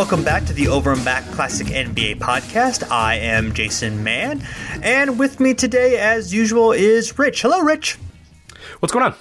Welcome back to the Over and Back Classic NBA podcast. I am Jason Mann, and with me today, as usual, is Rich. Hello, Rich. What's going on?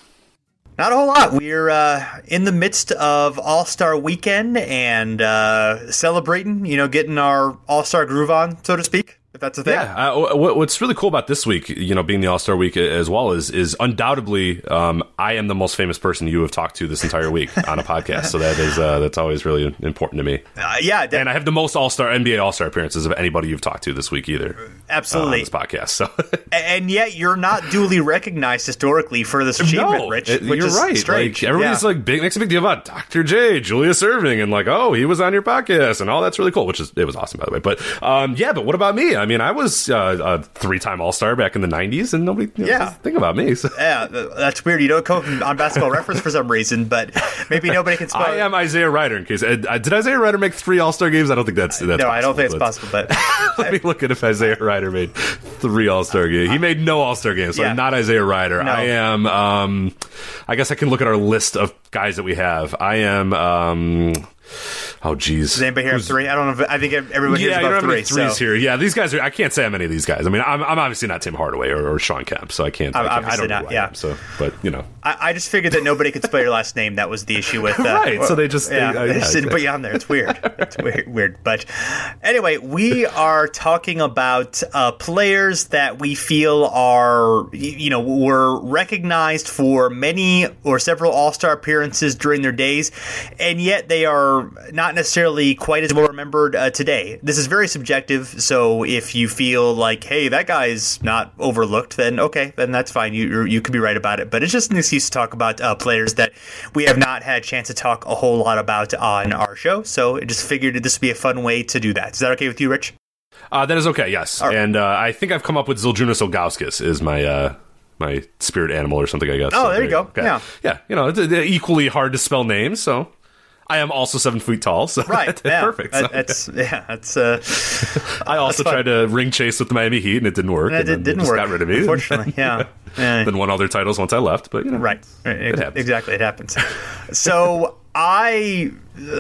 Not a whole lot. We're uh, in the midst of All Star Weekend and uh, celebrating. You know, getting our All Star groove on, so to speak that's a thing. Yeah. Uh, what's really cool about this week, you know, being the All Star Week as well, is is undoubtedly um, I am the most famous person you have talked to this entire week on a podcast. So that is uh, that's always really important to me. Uh, yeah, that, and I have the most All Star NBA All Star appearances of anybody you've talked to this week either. Absolutely, on this podcast. So, and yet you're not duly recognized historically for this achievement, no, Rich. It, you're right. Strange. Like everybody's yeah. like big makes a big deal about Dr. J, Julius Erving, and like oh he was on your podcast and all that's really cool, which is it was awesome by the way. But um, yeah, but what about me? I mean, I was. Uh, a three-time All-Star back in the '90s, and nobody you know, yeah think about me. So. Yeah, that's weird. You don't come on Basketball Reference for some reason, but maybe nobody can spell. I am Isaiah Rider. In case uh, did Isaiah Rider make three All-Star games? I don't think that's, that's no. Possible, I don't think it's possible. But let me look at if Isaiah Rider made three All-Star games. He made no All-Star games, so yeah. I'm not Isaiah Rider. No. I am. Um, I guess I can look at our list of guys that we have. I am. Um, Oh, geez. Does anybody here have three? I don't know. If, I think everybody yeah, here three. threes so. here. Yeah, these guys are. I can't say how many of these guys. I mean, I'm, I'm obviously not Tim Hardaway or, or Shawn Kemp, so I can't. I'm, I, can't, I don't know. Yeah. Am, so, but you know, I, I, just figured that nobody could spell your last name. That was the issue with. Uh, right. So they just yeah, they, uh, they just didn't put you on there. It's weird. it's weird. Weird. But anyway, we are talking about uh, players that we feel are you know were recognized for many or several All Star appearances during their days, and yet they are not necessarily quite as well remembered uh, today. This is very subjective, so if you feel like, hey, that guy's not overlooked, then okay, then that's fine. You you could be right about it. But it's just an excuse to talk about uh, players that we have not had a chance to talk a whole lot about on our show. So I just figured this would be a fun way to do that. Is that okay with you, Rich? Uh, that is okay. Yes, right. and uh, I think I've come up with Zydrunas Ilgauskas is my uh, my spirit animal or something. I guess. Oh, so, there you go. Okay. Yeah, yeah. You know, equally hard to spell names. So I am also seven feet tall, so right, yeah. perfect. So. That's yeah, that's. Uh, I also tried to ring chase with the Miami Heat, and it didn't work. And it didn't work. Got rid of me. Unfortunately, yeah. then won all their titles once I left, but you know, right, it exactly, it happens. so I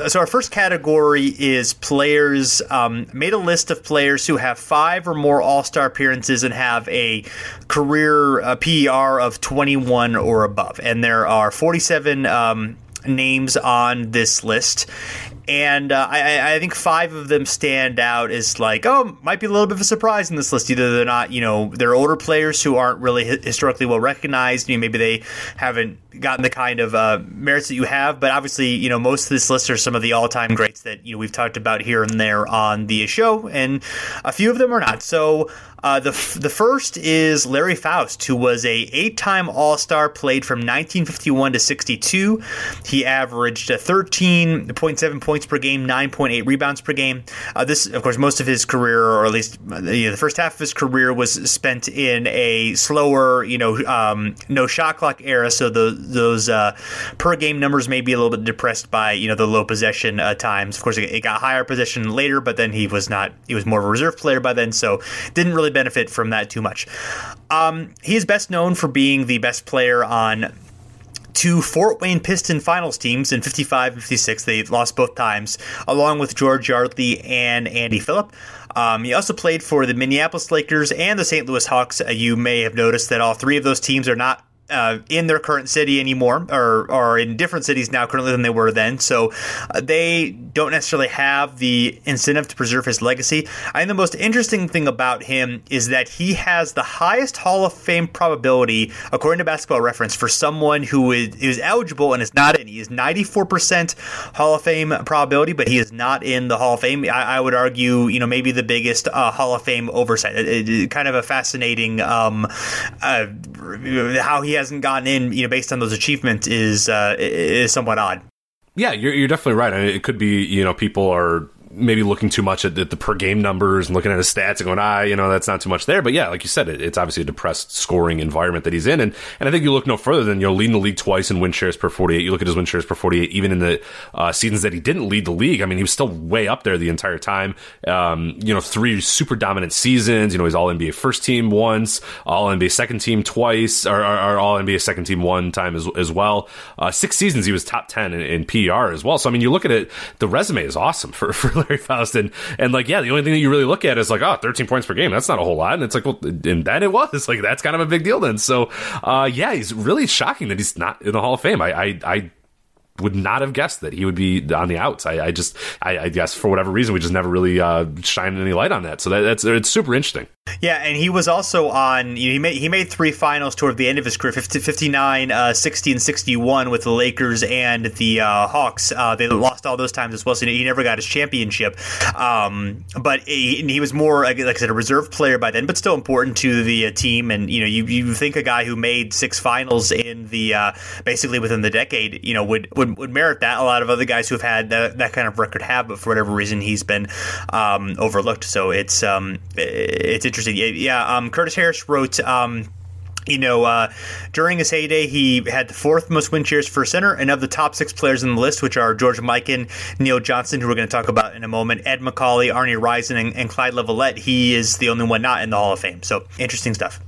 so our first category is players. Um, made a list of players who have five or more All Star appearances and have a career uh, PER of 21 or above, and there are 47 um, names on this list, and uh, I, I, think five of them stand out as like, oh, might be a little bit of a surprise in this list. Either they're not, you know, they're older players who aren't really historically well recognized. You know, maybe they haven't gotten the kind of uh, merits that you have. But obviously, you know, most of this list are some of the all-time greats that you know we've talked about here and there on the show, and a few of them are not. So uh, the the first is Larry Foust, who was a eight-time All-Star, played from 1951 to 62. He averaged 13.7 points per game, 9.8 rebounds per game. Uh, this, of course, most of his career, or at least uh, you know, the first half of his career, was spent in a slower, you know, um, no shot clock era. So the, those uh, per game numbers may be a little bit depressed by you know the low possession uh, times. Of course, it, got higher possession later, but then he was not. He was more of a reserve player by then, so didn't really really benefit from that too much. Um, he is best known for being the best player on two Fort Wayne Piston finals teams in 55 and 56. They lost both times, along with George Yardley and Andy Phillip. Um, he also played for the Minneapolis Lakers and the St. Louis Hawks. Uh, you may have noticed that all three of those teams are not uh, in their current city anymore, or are in different cities now currently than they were then. So uh, they don't necessarily have the incentive to preserve his legacy. I think the most interesting thing about him is that he has the highest Hall of Fame probability, according to Basketball Reference, for someone who is, is eligible and is not in. He is 94% Hall of Fame probability, but he is not in the Hall of Fame. I, I would argue, you know, maybe the biggest uh, Hall of Fame oversight. It, it, kind of a fascinating um, uh, how he hasn't gotten in, you know, based on those achievements is uh, is somewhat odd. Yeah, you're, you're definitely right. I mean, it could be, you know, people are maybe looking too much at the, the, per game numbers and looking at his stats and going, ah, you know, that's not too much there. But yeah, like you said, it, it's obviously a depressed scoring environment that he's in. And, and I think you look no further than, you know, leading the league twice in win shares per 48. You look at his win shares per 48, even in the uh, seasons that he didn't lead the league. I mean, he was still way up there the entire time. Um, you know, three super dominant seasons. You know, he's all NBA first team once, all NBA second team twice, or, or, or all NBA second team one time as, as well. Uh, six seasons he was top 10 in, in PR as well. So, I mean, you look at it, the resume is awesome for, for Foust. And, and like, yeah, the only thing that you really look at is like, oh, 13 points per game. That's not a whole lot. And it's like, well, and then it was like, that's kind of a big deal then. So, uh, yeah, he's really shocking that he's not in the Hall of Fame. I, I, I would not have guessed that he would be on the outs. I, I just, I, I, guess for whatever reason, we just never really uh, shined any light on that. So that, that's it's super interesting. Yeah, and he was also on. You know, he made he made three finals toward the end of his career: 50, 59, uh, 60, and 61 with the Lakers and the uh, Hawks. Uh, they lost all those times as well, so he never got his championship. Um, but he, he, was more, like I said, a reserve player by then, but still important to the uh, team. And you know, you, you think a guy who made six finals in the uh, basically within the decade, you know, would, would would merit that. A lot of other guys who have had that, that kind of record have, but for whatever reason, he's been um, overlooked. So it's um, it's interesting interesting. Yeah, um, Curtis Harris wrote. Um, you know, uh, during his heyday, he had the fourth most win shares for center, and of the top six players in the list, which are George Mikan, Neil Johnston, who we're going to talk about in a moment, Ed Macauley, Arnie Risen, and, and Clyde Lovellette, he is the only one not in the Hall of Fame. So interesting stuff.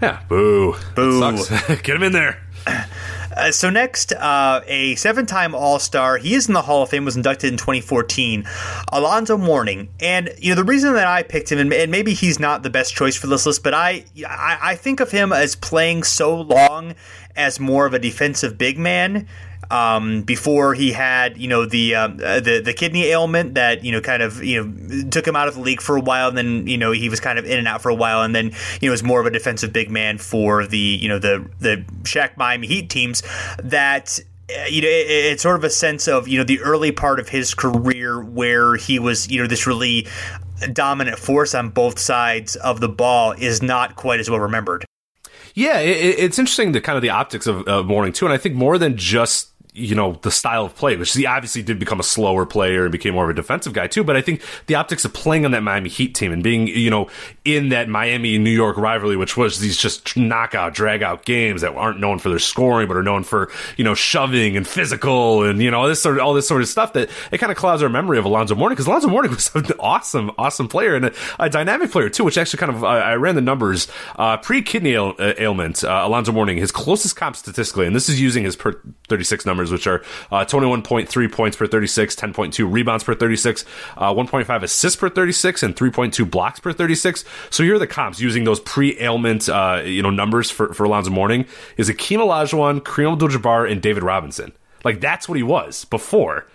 Yeah, boo, boo, get him in there. Uh, so next, uh, a seven-time All-Star. He is in the Hall of Fame. Was inducted in 2014. Alonzo Mourning, and you know the reason that I picked him, and, and maybe he's not the best choice for this list, but I, I I think of him as playing so long as more of a defensive big man um, before he had you know the um, uh, the the kidney ailment that you know kind of you know took him out of the league for a while, and then you know he was kind of in and out for a while, and then you know was more of a defensive big man for the you know the the Shaq Miami Heat teams that uh, you know, it, it's sort of a sense of you know the early part of his career where he was you know this really dominant force on both sides of the ball is not quite as well remembered. Yeah, it, it's interesting the kind of the optics of, of Mourning too, and I think more than just you know the style of play, which he obviously did become a slower player and became more of a defensive guy too. But I think the optics of playing on that Miami Heat team and being you know in that Miami New York rivalry, which was these just knockout, drag out games that aren't known for their scoring, but are known for you know shoving and physical and you know this sort of all this sort of stuff that it kind of clouds our memory of Alonzo Mourning because Alonzo Mourning was an awesome, awesome player and a, a dynamic player too. Which actually kind of uh, I ran the numbers uh, pre kidney ail- uh, ailment. Uh, Alonzo Mourning, his closest comp statistically, and this is using his per thirty six numbers numbers, which are uh, 21.3 points per 36, 10.2 rebounds per 36, uh, 1.5 assists per 36, and 3.2 blocks per 36. So here are the comps using those pre-ailment, uh, you know, numbers for, for Alonzo Mourning is Akeem Olajuwon, Kareem Abdul-Jabbar, and David Robinson. Like that's what he was before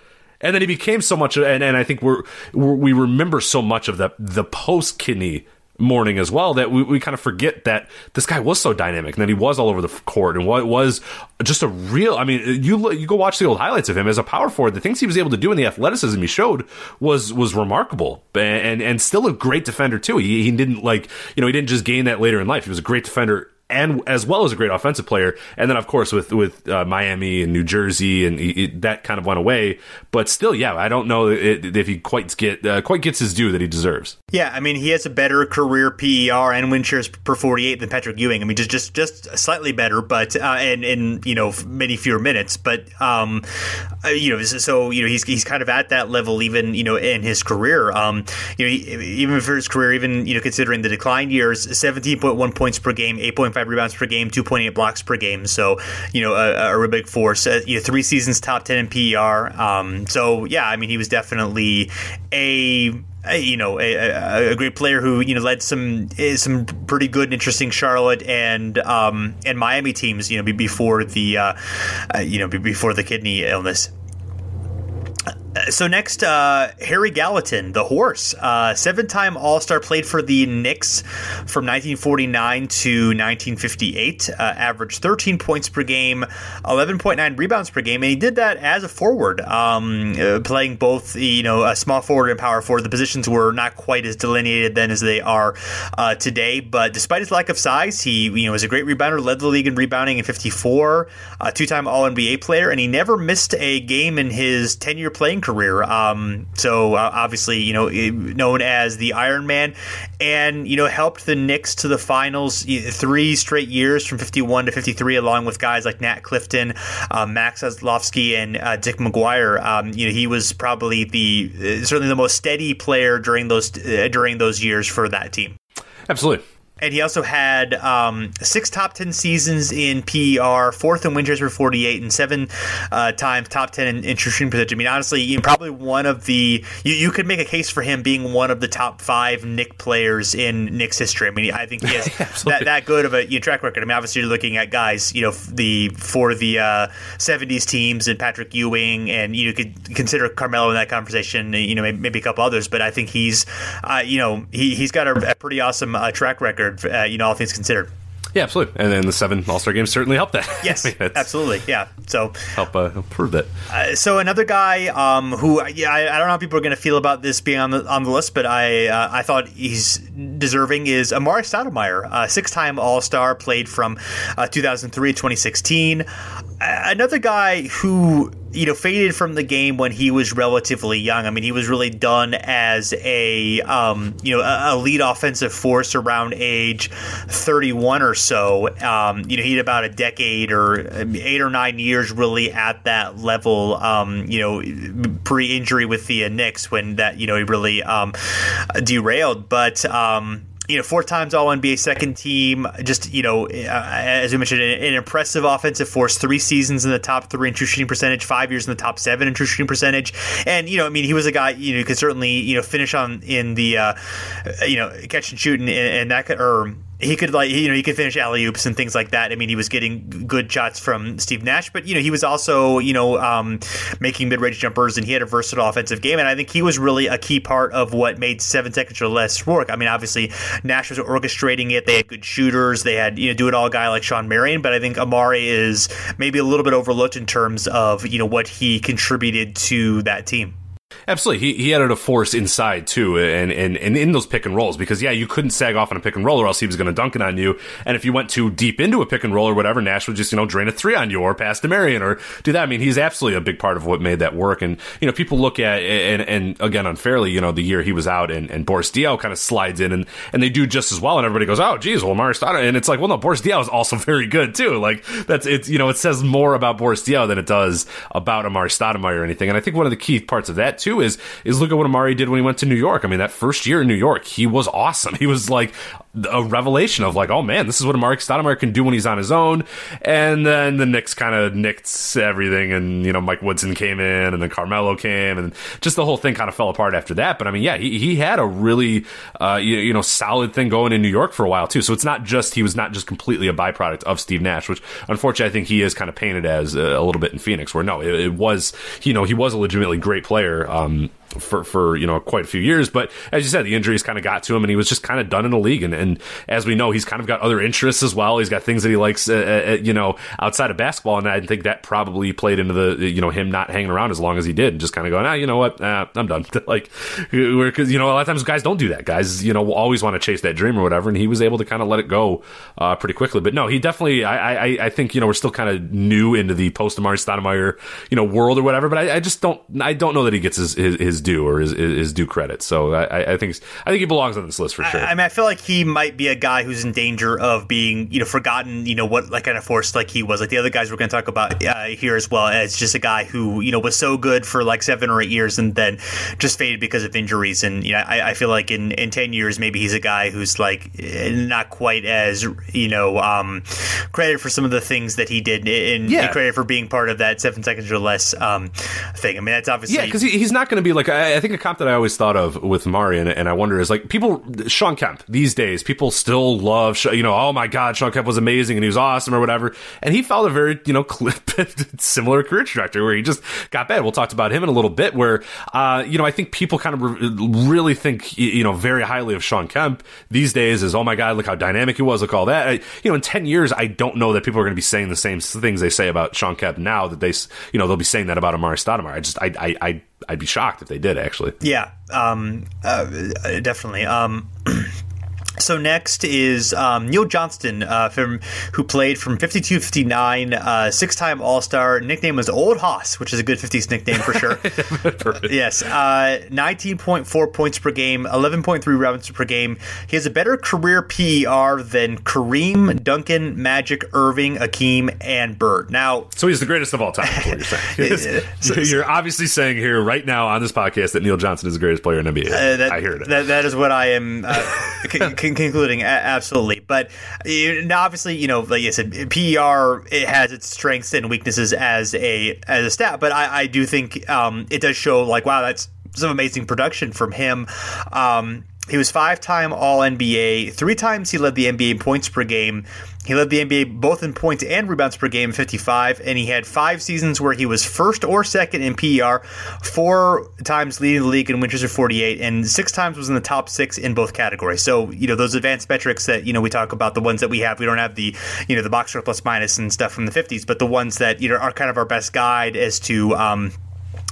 and then he became so much and, and i think we're, we remember so much of the the post kidney Mourning as well that we, we kind of forget that this guy was so dynamic and that he was all over the court and what was just a real I mean you you go watch the old highlights of him as a power forward the things he was able to do in the athleticism he showed was was remarkable. And and still a great defender too. He, he didn't like you know he didn't just gain that later in life. He was a great defender and as well as a great offensive player. And then, of course, with with uh, Miami and New Jersey, and it, that kind of went away. But still, yeah, I don't know if he quite get uh, quite gets his due that he deserves. Yeah, I mean, he has a better career PER and win shares per 48 than Patrick Ewing. I mean, just just just slightly better, but uh, and in you know many fewer minutes. But um, uh, you know, so you know he's he's kind of at that level even you know in his career. Um, you know, even for his career, even you know considering the decline years, 17.1 points per game, 8. 2.5 rebounds per game, 2.8 blocks per game. So, you know, a, a real big force. Uh, you know, three seasons top 10 in PER. Um, so, yeah, I mean, he was definitely a you know, a, a, great player who you know led some eh, some pretty good and interesting Charlotte and um, and Miami teams. You know, before the uh, uh, you know before the kidney illness. So next, uh, Harry Gallatin, the horse, uh, seven-time All-Star, played for the Knicks from 1949 to 1958. Uh, averaged 13 points per game, 11.9 rebounds per game, and he did that as a forward, um, uh, playing both, you know, a small forward and power forward. The positions were not quite as delineated then as they are uh, today, but despite his lack of size, he you know was a great rebounder, led the league in rebounding in 54, a two-time All-NBA player, and he never missed a game in his 10-year playing career. Um, so uh, obviously, you know, known as the Iron Man, and you know helped the Knicks to the finals three straight years from 51 to 53, along with guys like Nat Clifton, uh, Max Zaslofsky, and uh, Dick McGuire. Um, you know, he was probably the uh, certainly the most steady player during those uh, during those years for that team. Absolutely and he also had um, six top 10 seasons in PER, fourth in win shares per 48, and seven uh, times top 10 in, in shooting percentage. I mean, honestly, probably one of the, you, you, could make a case for him being one of the top five Knick players in Knicks history. I mean, I think he has that, that good of a you know, track record. I mean, obviously, you're looking at guys, you know, the for the uh, 70s teams and Patrick Ewing, and you could consider Carmelo in that conversation, you know, maybe, maybe a couple others, but I think he's, uh, you know, he, he's got a, a pretty awesome uh, track record uh, you know, all things considered. Yeah, absolutely. And then the seven All Star games certainly helped that. Yes, I mean, absolutely. Yeah. So help uh, prove that. Uh, so another guy um, who yeah, I, I, don't know how people are going to feel about this being on the on the list, but I uh, I thought he's deserving is Amar'e Stoudemire, uh, six time All Star, played from uh, 2003 to 2016. Another guy who you know faded from the game when he was relatively young. I mean, he was really done as a um, you know a, lead offensive force around age 31 or so. Um, you know, he had about a decade or um, eight or nine years really at that level. Um, you know, pre-injury with the Knicks when that you know he really um, derailed, but. You know, four times All NBA second team. Just you know, uh, as we mentioned, an, an, impressive offensive force. Three seasons in the top three in true shooting percentage. Five years in the top seven in true shooting percentage. And you know, I mean, he was a guy you know could certainly you know finish on in the uh, you know catch and shooting and, and that could, or he could like you know he could finish alley oops and things like that. I mean, he was getting good shots from Steve Nash, but you know he was also you know um, making mid range jumpers, and he had a versatile offensive game. And I think he was really a key part of what made seven seconds or less work. I mean, obviously Nash was orchestrating it. They had good shooters. They had you know do it all guy like Shawn Marion, but I think Amar'e is maybe a little bit overlooked in terms of you know what he contributed to that team. Absolutely, he, he added a force inside too, and, and and in those pick and rolls because yeah, you couldn't sag off on a pick and roll or else he was going to dunk it on you. And if you went too deep into a pick and roll or whatever, Nash would just you know drain a three on you or pass to Marion or do that. I mean, he's absolutely a big part of what made that work. And you know, people look at and and again unfairly, you know, the year he was out and, and Boris Diaw kind of slides in and and they do just as well, and everybody goes, oh geez, well Stoudemire, and it's like, well no, Boris Diaw is also very good too. Like that's it's you know it says more about Boris Diaw than it does about Amar'e Stoudemire or anything. And I think one of the key parts of that too is is look at what Amar'e did when he went to New York. I mean, that first year in New York, he was awesome. He was like a revelation of like, oh man, this is what Amar'e Stoudemire can do when he's on his own. And then the Knicks kind of nicked everything, and you know Mike Woodson came in, and then Carmelo came, and just the whole thing kind of fell apart after that. But I mean, yeah, he, he had a really uh, you, you, know solid thing going in New York for a while too. So it's not just he was not just completely a byproduct of Steve Nash, which unfortunately I think he is kind of painted as a, a little bit in Phoenix, where no, it, it, was you know he was a legitimately great player. Um, for for you know quite a few years. But as you said, the injuries kind of got to him, and he was just kind of done in the league. And, and as we know, he's kind of got other interests as well. He's got things that he likes, uh, uh, uh you know, outside of basketball. And I think that probably played into the you know him not hanging around as long as he did, and just kind of going, ah, you know what, ah, I'm done. like, because you know a lot of times guys don't do that. Guys, you know, always want to chase that dream or whatever, and he was able to kind of let it go uh, pretty quickly. But no, he definitely. I I, I think you know we're still kind of new into the post Amar'e Stoudemire you know world or whatever. But I, I, just don't I don't know that he gets his his, his due or his, his his due credit. So I, I think I think he belongs on this list for sure. I, I, mean, I feel like he might be a guy who's in danger of being you know forgotten. You know what like kind of force like he was. Like the other guys we're going to talk about uh, here as well as just a guy who you know was so good for like seven or eight years and then just faded because of injuries. And you know I, I feel like in in ten years maybe he's a guy who's like not quite as you know um, credited for some of the things that he did and yeah. credit for being part of that seven seconds or less um, thing. I mean that's obviously yeah because he, he's not going to be like like I, I, think a comp that I always thought of with Maury, and, and, I wonder is like people, Shawn Kemp these days, people still love, you know, oh my God, Shawn Kemp was amazing and he was awesome or whatever. And he followed a very, you know, clip similar career trajectory where he just got bad. We'll talk about him in a little bit where, uh, you know, I think people kind of re- really think, you know, very highly of Shawn Kemp these days is, oh my God, look how dynamic he was, look all that. I, you know, in 10 years, I don't know that people are going to be saying the same things they say about Sean Kemp now that they, you know, they'll be saying that about Amar'e Stoudemire. I just, I, I, I I'd be shocked if they did actually. Yeah, um, uh, definitely. Um, So next is um, Neil Johnston, uh, from who played from 52 59, uh, six time All Star. Nickname was Old Hoss, which is a good 50s nickname for sure. Yes. Uh, 19.4 points per game, 11.3 rebounds per game. He has a better career PER than Kareem, Duncan, Magic, Erving, Akeem, and Bird. Now, so he's the greatest of all time. You're so, you're obviously saying here right now on this podcast that Neil Johnston is the greatest player in NBA. Uh, that, I hear it. That, that is what I am. Uh, concluding absolutely but obviously you know like i said per it has its strengths and weaknesses as a as a stat but i, I do think um, it does show like wow that's some amazing production from him um, he was five time All NBA. Three times he led the NBA in points per game. He led the NBA both in points and rebounds per game, 55, and he had five seasons where he was first or second in PER, four times leading the league in win shares per 48, and six times was in the top six in both categories. So, you know, those advanced metrics that, you know, we talk about, the ones that we have, we don't have the, you know, the box score plus minus and stuff from the 50s, but the ones that, you know, are kind of our best guide as to, um,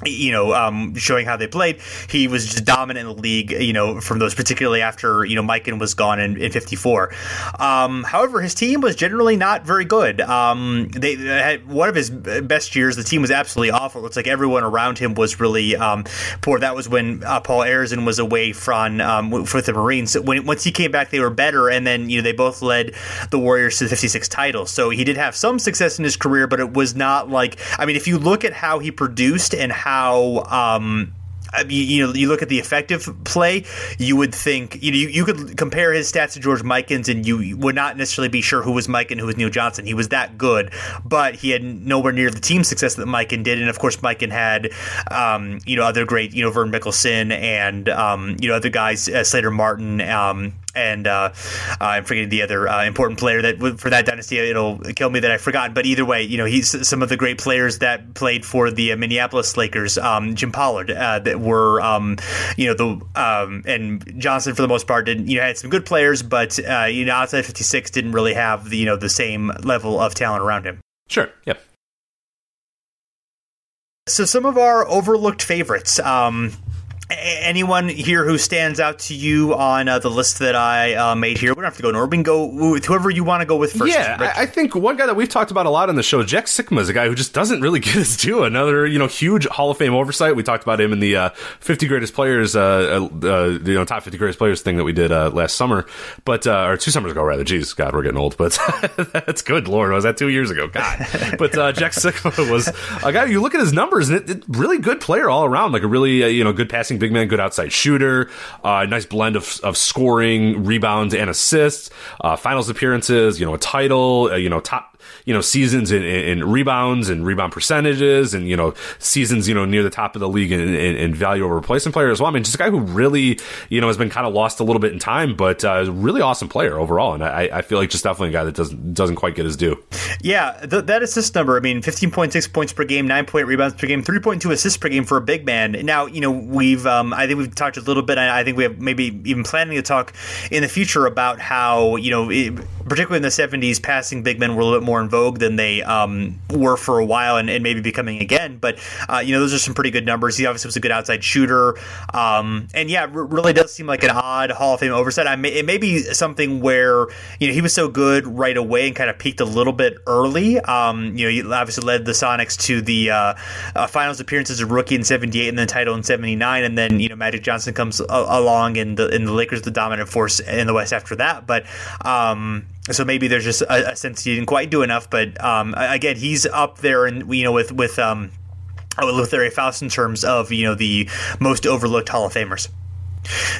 you know, um, showing how they played. He was just dominant in the league, you know, from those, particularly after, you know, Mikan was gone in, in 54. Um, however, his team was generally not very good. Um, they, they, had one of his best years. The team was absolutely awful. It looks like everyone around him was really um, poor. That was when uh, Paul Arizin was away from um, with the Marines. When once he came back, they were better, and then you know they both led the Warriors to the 56 title. So he did have some success in his career, but it was not like I mean, if you look at how he produced and how um, you, you, know, you look at the effective play, you would think you know you, you could compare his stats to George Mikan's, and you would not necessarily be sure who was Mikan and who was Neil Johnston. He was that good, but he had nowhere near the team success that Mikan did, and of course Mikan had um, you know other great you know Vern Mikkelsen and um, you know other guys uh, Slater Martin. Um, and uh, I'm forgetting the other uh, important player that for that dynasty. It'll kill me that I forgot. But either way, you know, he's some of the great players that played for the uh, Minneapolis Lakers. Um, Jim Pollard uh, that were, um, you know, the um, and Johnston for the most part didn't. You know, had some good players, but uh, you know, outside 56 didn't really have the you know the same level of talent around him. Sure. Yep. So some of our overlooked favorites. Um, anyone here who stands out to you on uh, the list that I uh, made here? We don't have to go in order. We can go with whoever you want to go with first. Yeah, I, I, think one guy that we've talked about a lot on the show, Jack Sikma, is a guy who just doesn't really get his due. Another, you know, huge Hall of Fame oversight. We talked about him in the uh, 50 greatest players, uh, uh, uh, you know, top 50 greatest players thing that we did last summer, but or two summers ago rather. Jeez, God, we're getting old, but that's good. Lord, was that two years ago? God, but Jack Sikma was a guy. You look at his numbers, and it, it really good player all around, like a really you know good passing passing big man, good outside shooter, uh, nice blend of, of scoring, rebounds, and assists, uh, finals appearances, you know, a title, uh, you know, top you know seasons in, in, rebounds and rebound percentages, and you know seasons you know near the top of the league in, in, in value over replacement player as well. I mean, just a guy who really you know has been kind of lost a little bit in time, but uh, really awesome player overall, and I, I feel like just definitely a guy that doesn't doesn't quite get his due. Yeah, that assist number. I mean, fifteen point six points per game, nine point rebounds per game, three point two assists per game for a big man. Now you know we've um, I think we've talked a little bit. I think we have maybe even planning to talk in the future about how you know it, particularly in the seventies, passing big men were a little bit more in vogue than they um, were for a while and, and, maybe becoming again. But uh, you know, those are some pretty good numbers. He obviously was a good outside shooter, um, and yeah, r- really does seem like an odd Hall of Fame oversight. I may, it may be something where you know he was so good right away and kind of peaked a little bit early. Um, you know, he obviously led the Sonics to the uh, uh, finals appearances as a rookie in '78 and then title in '79, and then you know Magic Johnson comes a- along and the and the Lakers the dominant force in the West after that. But um, so maybe there's just a, a, sense he didn't quite do enough. But um, again, he's up there, and you know, with with um, with Larry Foust in terms of you know the most overlooked Hall of Famers.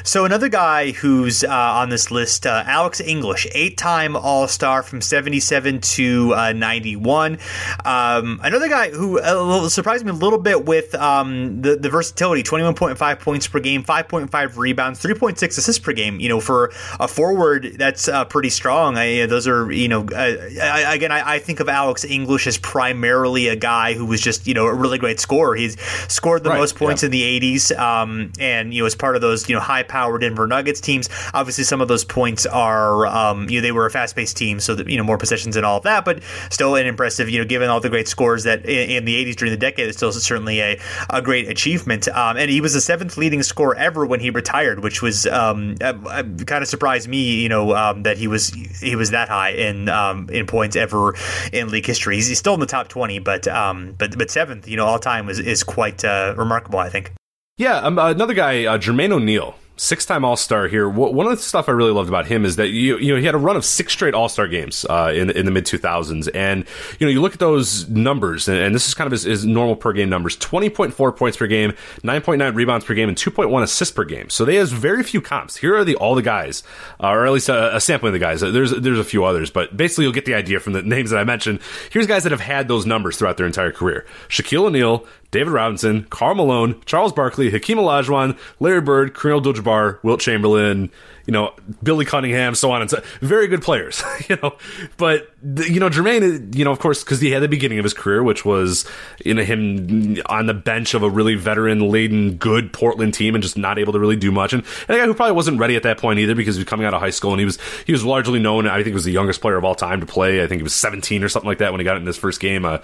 So another guy who's uh, on this list, uh, Alex English, eight-time All-Star from '77 to uh, '91. Um, another guy who uh, surprised me a little bit with um, the the versatility: 21.5 points per game, 5.5 rebounds, 3.6 assists per game. You know, for a forward, that's uh, pretty strong. I, those are you know, uh, I, again, I, I, think of Alex English as primarily a guy who was just you know a really great scorer. He's scored the right, most points yeah. in the '80s, um, and you know, as part of those you know high power Denver Nuggets teams. Obviously, some of those points are um, you know they were a fast paced team, so that you know more possessions and all of that, but still an impressive. You know, given all the great scores that in, in the '80s during the decade, it's still certainly a, a great achievement. Um, and he was the seventh leading scorer ever when he retired, which was um, uh, uh, kind of surprised me. You know um, that he was he was that high in um, in points ever in league history. He's, still in the top twenty, but um, but but seventh, you know, all time is is quite uh, remarkable. I think. Yeah, um, another guy, uh, Jermaine O'Neal six-time All-Star here. One of the stuff I really loved about him is that you you know he had a run of six straight All-Star games uh, in in the mid 2000s, and you know you look at those numbers, and, and this is kind of his, his, normal per game numbers: twenty point four points per game, nine point nine rebounds per game, and two point one assists per game. So they has very few comps. Here are the all the guys, uh, or at least a, a, sampling of the guys. There's there's a few others, but basically you'll get the idea from the names that I mentioned. Here's guys that have had those numbers throughout their entire career: Shaquille O'Neal, David Robinson, Karl Malone, Charles Barkley, Hakeem Olajuwon, Larry Bird, Kareem Abdul-Jabbar, Wilt Chamberlain, you know, Billy Cunningham, so on and so very good players, you know. But you know, Jermaine, you know, of course, because he had the beginning of his career, which was you know him on the bench of a really veteran laden, good Portland team, and just not able to really do much. And, and a guy who probably wasn't ready at that point either, because he was coming out of high school and he was he was largely known. I think was the youngest player of all time to play. I think he was 17 or something like that when he got in his first game. Uh,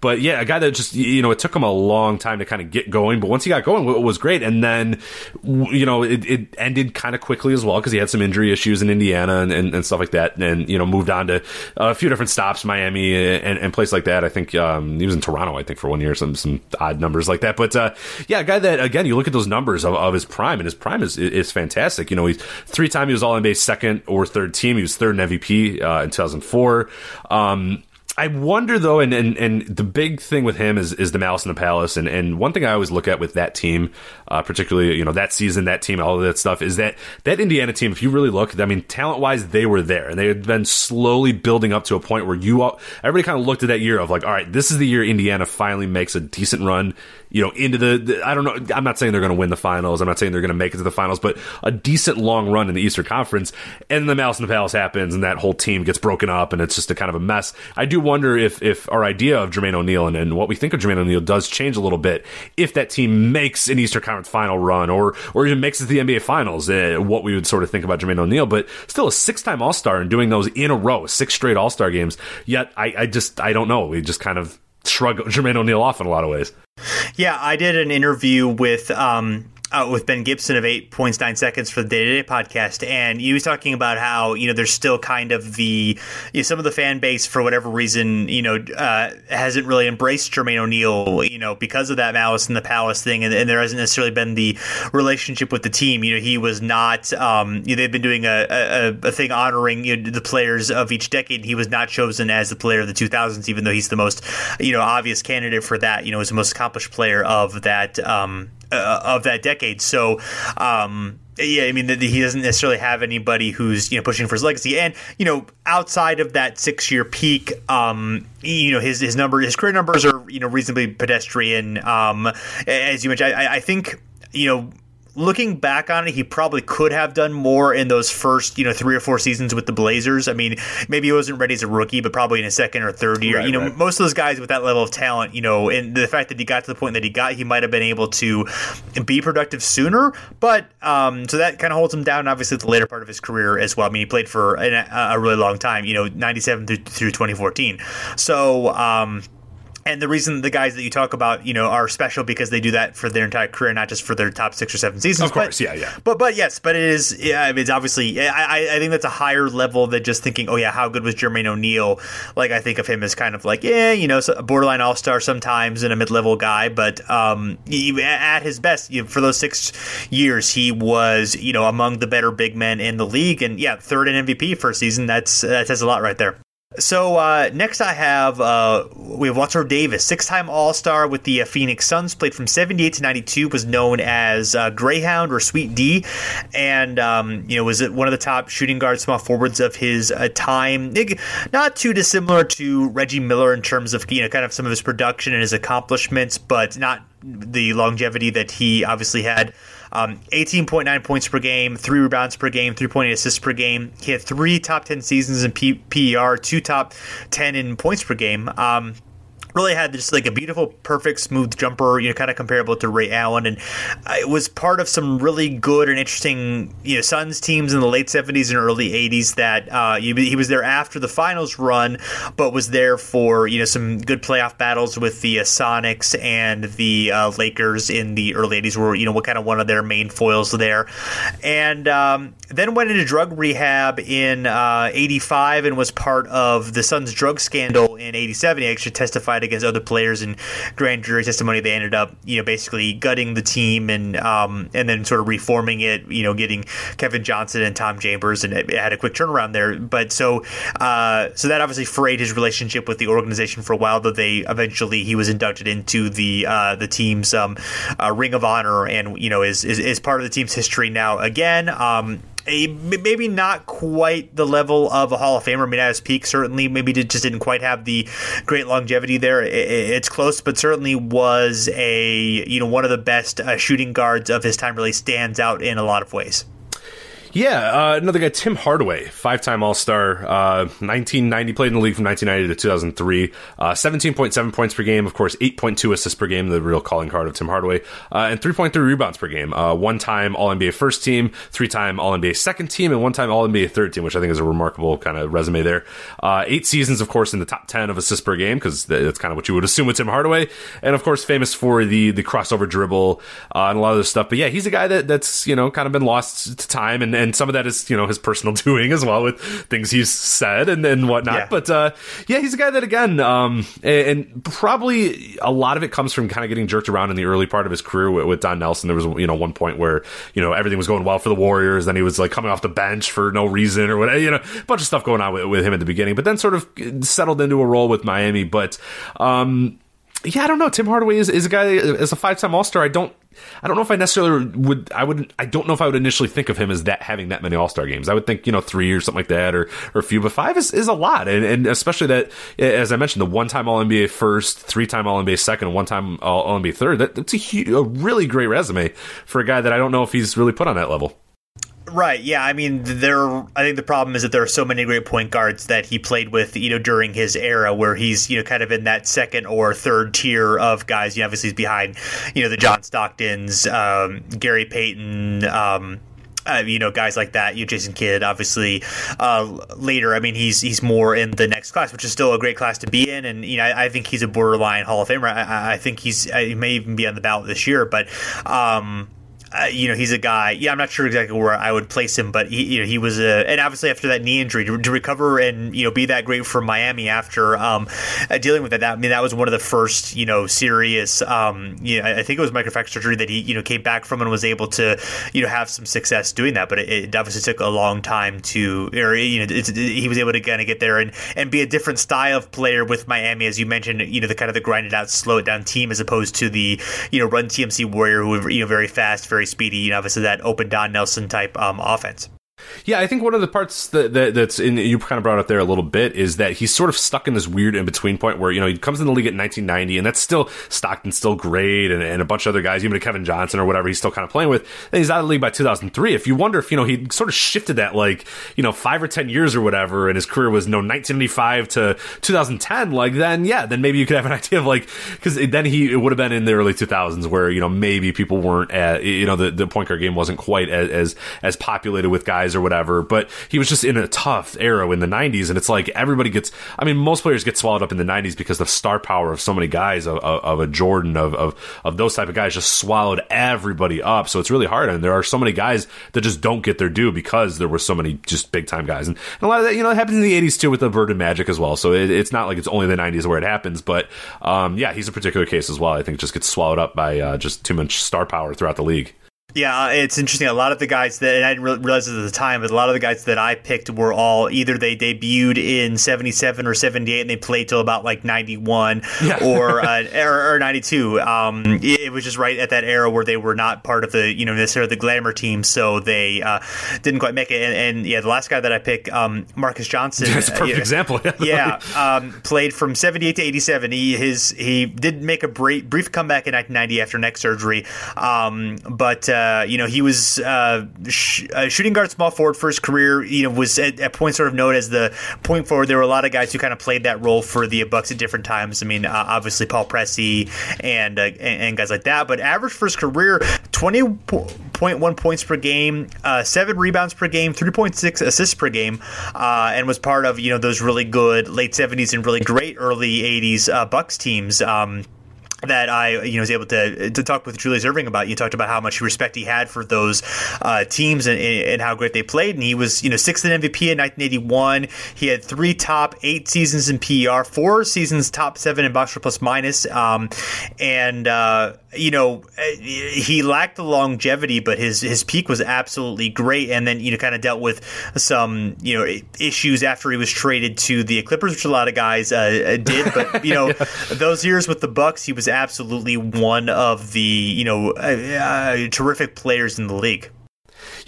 but yeah, a guy that just you know it took him a long time to kind of get going, but once he got going, it was great. And then you know it, it ended kind of quickly as well because he had some injury issues in Indiana and, and, and, stuff like that, and you know moved on to a few different stops, Miami and, and places like that. I think um, he was in Toronto, I think, for one year, some some odd numbers like that. But uh, yeah, a guy that again, you look at those numbers of, of his prime, and his prime is is fantastic. You know, he's three time he was All NBA second or third team. He was third in MVP uh, in 2004. Um, I wonder though, and, and and the big thing with him is is the Malice in the Palace, and and one thing I always look at with that team, uh, particularly you know that season, that team, all of that stuff, is that that Indiana team. If you really look, I mean, talent wise, they were there, and they had been slowly building up to a point where you all, everybody kind of looked at that year of like, all right, this is the year Indiana finally makes a decent run you know, into the, the I don't know. I'm not saying they're going to win the finals. I'm not saying they're going to make it to the finals, but a decent long run in the Eastern Conference. And the Malice in the Palace happens, and that whole team gets broken up, and it's just a kind of a mess. I do wonder if if our idea of Jermaine O'Neal and, and what we think of Jermaine O'Neal does change a little bit if that team makes an Eastern Conference final run, or or even makes it to the NBA Finals. Uh, what we would sort of think about Jermaine O'Neal, but still a six time All Star and doing those in a row, six straight All Star games. Yet I, I just I don't know. We just kind of shrug Jermaine O'Neal off in a lot of ways. Yeah, I did an interview with um, uh, with Ben Gibson of Eight Points Nine Seconds for the Day to Day podcast, and he was talking about how you know there's still kind of the you know, some of the fan base for whatever reason you know uh, hasn't really embraced Jermaine O'Neal you know because of that Malice in the Palace thing, and, and, there hasn't necessarily been the relationship with the team. You know, he was not. Um, you know, they've been doing a, a, a thing honoring you know, the players of each decade. He was not chosen as the player of the 2000s, even though he's the most you know obvious candidate for that. You know, was the most accomplished player of that. Um, uh, of that decade. So, um, yeah, I mean, he doesn't necessarily have anybody who's you know pushing for his legacy, and you know, outside of that six-year peak, um, you know, his his number, his career numbers are you know reasonably pedestrian. Um, as you mentioned, I, I think you know looking back on it, he probably could have done more in those first, you know, three or four seasons with the Blazers. I mean, maybe he wasn't ready as a rookie, but probably in his second or third year. Right, you know, right. most of those guys with that level of talent, you know, and the fact that he got to the point that he got, he might have been able to be productive sooner. But um, so that kind of holds him down, obviously, the later part of his career as well. I mean, he played for a, a really long time, you know, 97 through, through 2014. So, um, and the reason the guys that you talk about, you know, are special because they do that for their entire career, not just for their top six or seven seasons. Of course, but, yeah, yeah. But but yes, but it is. Yeah, it's obviously. I I think that's a higher level than just thinking, oh yeah, how good was Jermaine O'Neal? Like I think of him as kind of like, yeah, you know, a borderline all star sometimes and a mid level guy, but um, he, at his best, you know, for those six years, he was you know among the better big men in the league, and yeah, third in MVP for a season. That's that says a lot right there. So uh, next, I have uh, we have Walter Davis, six-time All-Star with the uh, Phoenix Suns. Played from '78 to '92. Was known as uh, Greyhound or Sweet D, and um, you know was one of the top shooting guards, small forwards of his uh, time. Not too dissimilar to Reggie Miller in terms of you know kind of some of his production and his accomplishments, but not the longevity that he obviously had. Um, 18.9 points per game, three rebounds per game, 3.8 assists per game. He had three top 10 seasons in P- PER, two top 10 in points per game. Um, really had just like a beautiful, perfect, smooth jumper, you know, kind of comparable to Ray Allen, and uh, it was part of some really good and interesting, you know, Suns teams in the late '70s and early '80s. That uh, he was there after the finals run, but was there for you know some good playoff battles with the uh, Sonics and the uh, Lakers in the early '80s. Were you know what kind of one of their main foils there, and um, then went into drug rehab in '85 uh, and was part of the Suns drug scandal in '87. He actually testified against other players in grand jury testimony. They ended up, you know, basically gutting the team and um, and then sort of reforming it. You know, getting Kevin Johnson and Tom Chambers, and it, it had a quick turnaround there. But so uh, so that obviously frayed his relationship with the organization for a while. Though they eventually he was inducted into the uh, the team's um, uh, Ring of Honor, and you know is, is, is part of the team's history now again. Um, a, maybe not quite the level of a Hall of Famer. I mean, at his peak, certainly, maybe just didn't quite have the great longevity there. it's close, but certainly was a you know one of the best uh, shooting guards of his time. Really stands out in a lot of ways. Yeah, uh, another guy, Tim Hardaway, five time All Star, uh, 1990, played in the league from 1990 to 2003. Uh, 17.7 points per game, of course, 8.2 assists per game, the real calling card of Tim Hardaway, uh, and 3.3 rebounds per game. Uh, one time All NBA first team, three time All NBA second team, and one time All NBA third team, which I think is a remarkable kind of resume there. Uh, eight seasons, of course, in the top 10 of assists per game, because that's kind of what you would assume with Tim Hardaway. And of course, famous for the, the crossover dribble and a lot of this stuff. But yeah, he's a guy that, that's, you know, kind of been lost to time and and some of that is you know his personal doing as well with things he's said and, and whatnot. Yeah. But uh, yeah, he's a guy that again, um, and, and, probably a lot of it comes from kind of getting jerked around in the early part of his career with, with, Don Nelson. There was you know one point where you know everything was going well for the Warriors, then he was like coming off the bench for no reason or whatever. You know, a bunch of stuff going on with, with him at the beginning, but then sort of settled into a role with Miami. But um, yeah, I don't know. Tim Hardaway is, is a guy as a five time All Star. I don't I don't know if I necessarily would. I would. I don't know if I would initially think of him as that having that many All Star games. I would think you know three or something like that, or or a few. But five is, is a lot, and, and especially that as I mentioned, the one time All NBA first, three time All NBA second, one time All NBA third. That, that's a, huge, a really great resume for a guy that I don't know if he's really put on that level. Right. Yeah. I mean, there. I think the problem is that there are so many great point guards that he played with, you know, during his era, where he's, you know, kind of in that second or third tier of guys. You know, obviously, he's behind, you know, the John Stocktons, um, Gary Payton. Um, uh, you know, guys like that. You Jason Kidd, obviously, uh, later. I mean, he's he's more in the next class, which is still a great class to be in, and you know, I, I think he's a borderline Hall of Famer. I, I think he's he may even be on the ballot this year, but. Um, uh, you know, he's a guy. Yeah, I'm not sure exactly where I would place him, but he, you know, he was a, and obviously after that knee injury to, to recover and you know be that great for Miami after um, uh, dealing with that, that. I mean, that was one of the first you know serious. Um, you know, I think it was microfracture surgery that he you know came back from and was able to you know have some success doing that, but it, it obviously took a long time to, or you know, he was able to kind of get there and and be a different style of player with Miami, as you mentioned. You know, the kind of the grinded out, slow it down team as opposed to the you know run TMC warrior who were you know very fast, very very speedy, you know, obviously that open Don Nelson type um, offense. Yeah, I think one of the parts that, that, that's in you kind of brought up there a little bit is that he's sort of stuck in this weird in between point where you know he comes in the league at 1990 and that's still Stockton still great and, and a bunch of other guys even Kevin Johnson or whatever he's still kind of playing with. He's out of the league by 2003. If you wonder if you know he sort of shifted that like you know five or ten years or whatever, and his career was you know 1995 to 2010, like then yeah, then maybe you could have an idea of like because then he it would have been in the early 2000s where you know maybe people weren't at you know the, the point guard game wasn't quite as as, as populated with guys or whatever. But he was just in a tough era in the 90s. And it's like everybody gets, I mean, most players get swallowed up in the 90s because the star power of so many guys, of, of, of a Jordan, of, of, of those type of guys just swallowed everybody up. So it's really hard. And there are so many guys that just don't get their due because there were so many just big time guys. And, and a lot of that, you know, it happens in the 80s too with the Bird and Magic as well. So it, it's not like it's only the 90s where it happens. But um, yeah, he's a particular case as well. I think just gets swallowed up by uh, just too much star power throughout the league. Yeah, uh, it's interesting. A lot of the guys that, and I didn't realize it at the time, but a lot of the guys that I picked were all either they debuted in 77 or 78 and they played till about like 91 yeah. or, uh, or, or, 92. Um, it was just right at that era where they were not part of the, you know, necessarily the glamour team, so they uh, didn't quite make it. And, and, yeah, the last guy that I picked, um, Marques Johnson. That's a perfect uh, example. yeah, um, played from 78 to 87. He, his, he did make a brief, brief comeback in 1990 after neck surgery, um, but uh, you know, he was uh, sh- uh, shooting guard, small forward for his career. You know, was at, at points sort of known as the point forward. There were a lot of guys who kind of played that role for the Bucks at different times. I mean, uh, obviously Paul Pressey and, uh, and, and guys like that. But average for his career, twenty point one points per game, seven rebounds per game, three point six assists per game, and was part of you know those really good late seventies and really great early eighties Bucks teams. Um, that I you know was able to to talk with Julius Erving about. You talked about how much respect he had for those uh, teams and, and, how great they played. And he was you know sixth in MVP in 1981. He had three top eight seasons in PER, four seasons top seven in box plus minus, um, and uh, you know he lacked the longevity, but his his peak was absolutely great. And then you know kind of dealt with some you know issues after he was traded to the Clippers, which a lot of guys uh, did. But you know yeah. those years with the Bucks, he was absolutely one of the you know uh, uh, terrific players in the league.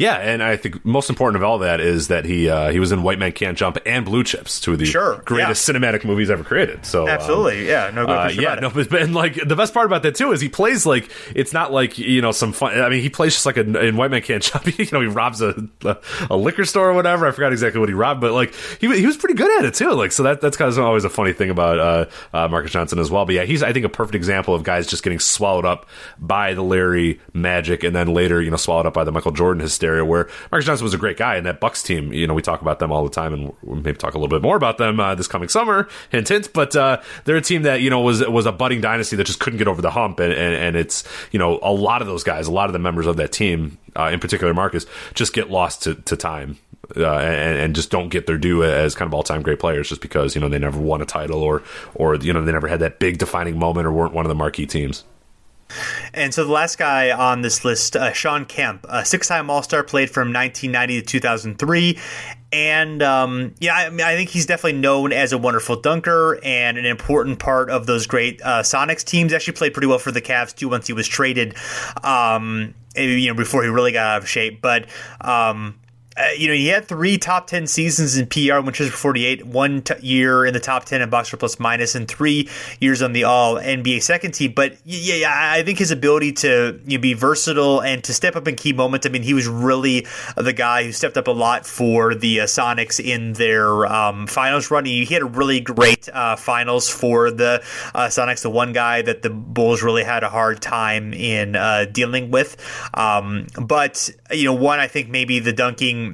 Yeah, and I think most important of all that is that he uh, he was in White Men Can't Jump and Blue Chips, two of the sure, greatest yeah. cinematic movies ever created. So um, absolutely, um, yeah, no, uh, yeah, no, but and like the best part about that too is he plays like it's not like you know some fun. I mean, he plays just like a, in White Men Can't Jump. you know, he robs a, a, a liquor store or whatever. I forgot exactly what he robbed, but like he he was pretty good at it too. Like so that that's kind of always a funny thing about uh, uh, Marques Johnson as well. But yeah, he's I think a perfect example of guys just getting swallowed up by the Larry magic and then later you know swallowed up by the Michael Jordan hysteria where Marques Johnson was a great guy, and that Bucks team, you know, we talk about them all the time, and we'll maybe talk a little bit more about them uh, this coming summer. Hint, hint. But uh, they're a team that you know was was a budding dynasty that just couldn't get over the hump, and, and, and it's you know a lot of those guys, a lot of the members of that team, uh, in particular Marques, just get lost to, to time. Uh, and, and, just don't get their due as kind of all-time great players just because you know they never won a title or or you know they never had that big defining moment or weren't one of the marquee teams. And so the last guy on this list, uh, Shawn Kemp, a six-time All-Star, played from 1990 to 2003, and um, yeah, I, I, think he's definitely known as a wonderful dunker and an important part of those great uh, Sonics teams. Actually, played pretty well for the Cavs too once he was traded. Um, you know, before he really got out of shape, but. Um, uh, you know, he had three top 10 seasons in PR, which is 48, one t- year in the top 10 in box plus minus, and three years on the all NBA second team. But yeah, yeah I think his ability to you know, be versatile and to step up in key moments, I mean, he was really the guy who stepped up a lot for the uh, Sonics in their um, finals run. He had a really great uh, finals for the uh, Sonics, the one guy that the Bulls really had a hard time in uh, dealing with. Um, but, you know, one, I think maybe the dunking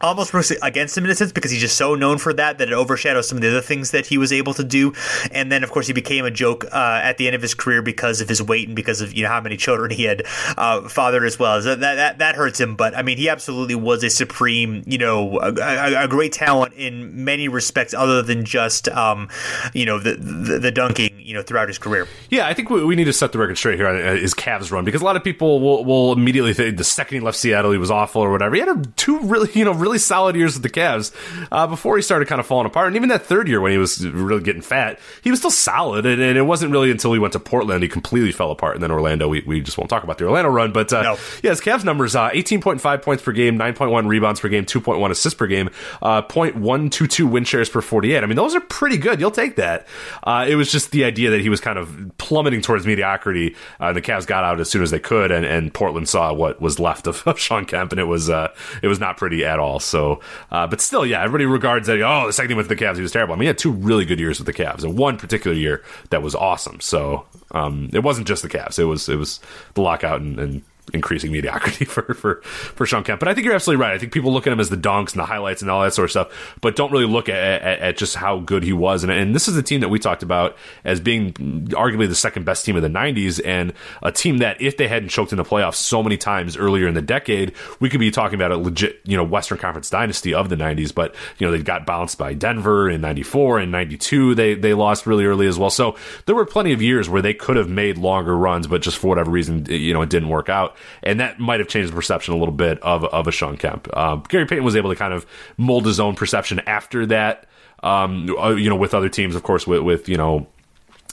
almost works against him in a sense because he's just so known for that that it overshadows some of the other things that he was able to do. And then, of course, he became a joke uh, at the end of his career because of his weight and because of you know how many children he had uh, fathered as well. That, that that hurts him. But I mean, he absolutely was a supreme, you know, a, a, a great talent in many respects, other than just um, you know the, the, the dunking, you know, throughout his career. Yeah, I think we, we need to set the record straight here on uh, his Cavs run because a lot of people will, will immediately think the second he left Seattle he was awful or whatever. He had a, two really, you know, really really solid years with the Cavs uh, before he started kind of falling apart. And even that third year when he was really getting fat, he was still solid. And, and it wasn't really until he went to Portland he completely fell apart. And then Orlando, we, we just won't talk about the Orlando run. But uh, no. yeah, his Cavs numbers uh, 18.5 points per game, 9.1 rebounds per game, 2.1 assists per game, uh, 0.122 win shares per 48. I mean, those are pretty good. You'll take that. Uh, it was just the idea that he was kind of plummeting towards mediocrity. Uh, the Cavs got out as soon as they could, and, and Portland saw what was left of, of Shawn Kemp, and it was uh, it was not pretty at all. So, uh, but still, yeah, everybody regards that. Oh, the second he went to the Cavs, he was terrible. I mean, he had two really good years with the Cavs, and one particular year that was awesome. So, um, it wasn't just the Cavs; it was it was the lockout and, and increasing mediocrity for for for Shawn Kemp. But I think you're absolutely right. I think people look at him as the donks and the highlights and all that sort of stuff, but don't really look at, at, at just how good he was. And, and, this is a team that we talked about as being arguably the second best team of the '90s, and a team that if they hadn't choked in the playoffs so many times earlier in the decade, we could be talking about a legit you know Western Conference dynasty of the '90s. But you know they got bounced by Denver in '94 and '92. They they lost really early as well. So there were plenty of years where they could have made longer runs, but just for whatever reason, you know, it didn't work out. Out, and that might have changed the perception a little bit of of a Shawn Kemp. Um, Gary Payton was able to kind of mold his own perception after that. Um, uh, you know, with other teams, of course, with, with you know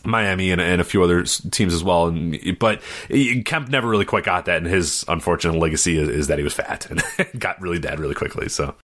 Miami and, and, a few other teams as well. And but Kemp never really quite got that, and his unfortunate legacy is, is that he was fat and got really bad really quickly. So.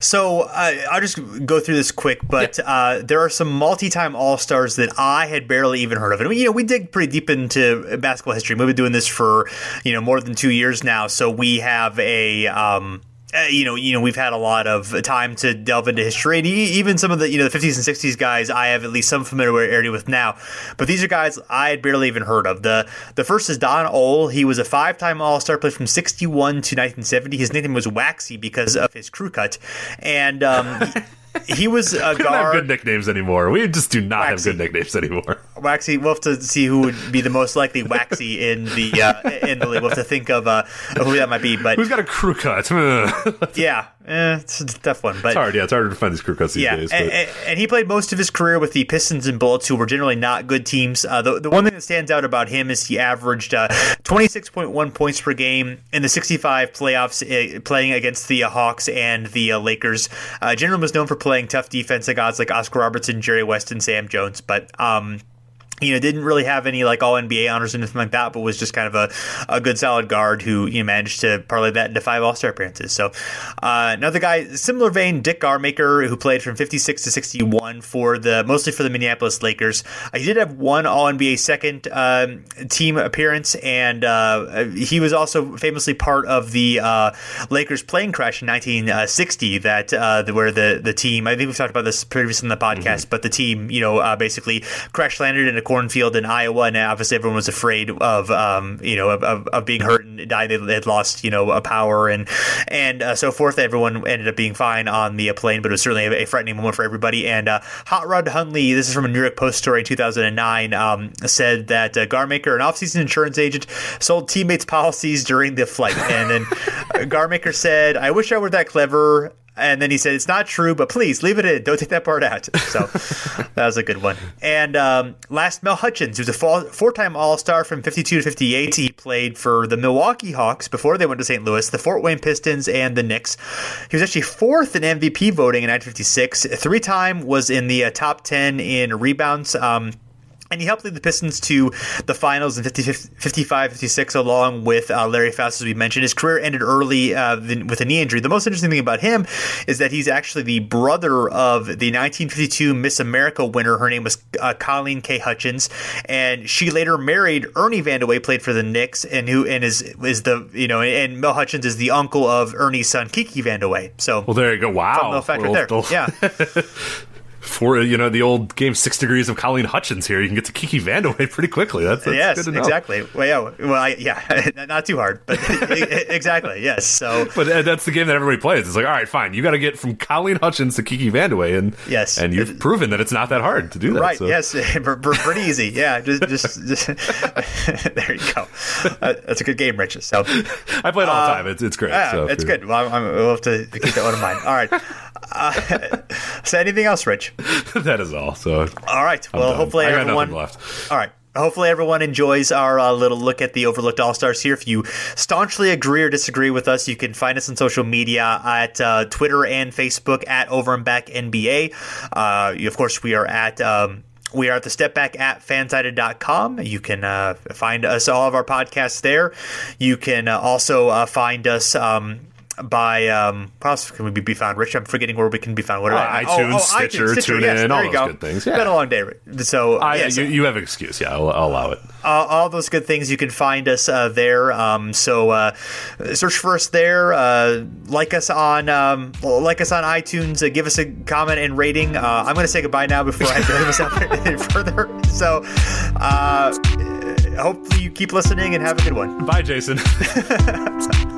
So uh, I'll just go through this quick, but yeah. uh, there are some multi-time All Stars that I had barely even heard of, and you know we dig pretty deep into basketball history. We've been doing this for you know more than two years now, so we have a um, uh, you know, you know, we've had a lot of time to delve into history, and even some of the, you know, the 50s and 60s guys, I have at least some familiarity with now. But these are guys I had barely even heard of. the The first is Don Ohl. He was a five-time All-Star, played from 61 to 1970. His nickname was Waxy because of his crew cut, and um, he was a we guard. have good nicknames anymore. We just do not Waxy. have good nicknames anymore. Waxy. We'll have to see who would be the most likely Waxy in the uh, in the league. We'll have to think of, uh, who that might be. But who's got a crew cut? yeah, eh, it's a tough one. But it's hard. Yeah, it's harder to find these crew cuts these yeah, days. And, and, and, he played most of his career with the Pistons and Bullets, who were generally not good teams. Uh, the, the one thing that stands out about him is he averaged uh, 26.1 points per game in the 65 playoffs, uh, playing against the Hawks and the uh, Lakers. Uh, generally was known for playing tough defense against guys like Oscar Robertson, Jerry West, and Sam Jones, but um, you know, didn't really have any like all NBA honors or anything like that, but was just kind of a, a good solid guard who you know, managed to parlay that into five All Star appearances. So uh, another guy, similar vein, Dick Garmaker, who played from 56 to 61 for the mostly for the Minneapolis Lakers. Uh, he did have one All NBA second um, team appearance, and uh, he was also famously part of the uh, Lakers plane crash in 1960. That uh, where the the team, I think we've talked about this previously in the podcast, mm-hmm. but the team, you know, uh, basically crash landed in a cornfield in Iowa, and obviously everyone was afraid of um, you know of, of, being hurt and die. They had lost you know a power and and uh, so forth. Everyone ended up being fine on the plane, but it was certainly a, a frightening moment for everybody. And uh, Hot Rod Hundley, this is from a New York Post story in 2009, um, said that uh, Garmaker, an off-season insurance agent, sold teammates policies during the flight, and then Garmaker said, "I wish I were that clever." And then he said, "It's not true, but please leave it in. Don't take that part out." So that was a good one. And um, last, Mel Hutchins, who's a four-time All-Star from '52 to '58. He played for the Milwaukee Hawks before they went to St. Louis, the Fort Wayne Pistons, and the Knicks. He was actually fourth in MVP voting in 1956. Three-time was in the uh, top ten in rebounds. Um, and he helped lead the Pistons to the finals in 50, 55 56, along with uh, Larry Foust, as we mentioned. His career ended early uh, with a knee injury. The most interesting thing about him is that he's actually the brother of the 1952 Miss America winner. Her name was uh, Colleen K. Hutchins, and she later married Ernie Vandeweghe, played for the Knicks, and who and is is the you know and Mel Hutchins is the uncle of Ernie's son Kiki Vandeweghe. So well, there you go. Wow, fact right there. Yeah. for you know the old game Six Degrees of Colleen Hutchins here, you can get to Kiki Vandeweghe pretty quickly. That's, that's yes, exactly. Well, yeah, well, I, yeah, not too hard, but exactly, yes. So, but uh, that's the game that everybody plays. It's like, all right, fine, you got to get from Colleen Hutchins to Kiki Vandeweghe, and yes, and you've it, proven that it's not that hard to do that. Right? So. Yes, pretty easy. Yeah, just, just, just there you go. Uh, that's a good game, Rich. So, I play it all the uh, time. It's, it's great. Yeah, so it's good. Well, I'm, I'm, we'll have to keep that one in mind. All right. Uh, so, anything else, Rich? that is all. So, all right. Well, hopefully everyone. left. All right. Hopefully, everyone enjoys our uh, little look at the overlooked All Stars here. If you staunchly agree or disagree with us, you can find us on social media at uh, Twitter and Facebook at Over and Back NBA. Uh, of course, we are at. Um, we are at the step back at fansided.com. You can uh, find us, all of our podcasts there. You can uh, also uh, find us um, by um, what else can we be found? Rich, I'm forgetting where we can be found. What uh, iTunes, oh, oh, Stitcher, iTunes, Stitcher, TuneIn, yes, all those go. good things. Yeah. It's been a long day. So I, yes. you, you, have an excuse. Yeah, I'll, I'll allow it. Uh, all those good things you can find us uh, there. Um, so uh, search for us there. Uh, like us on um, like us on iTunes. Uh, give us a comment and rating. I'm going to say goodbye now before I drag myself any further. So hopefully you keep listening and have a good one. Bye, Jason.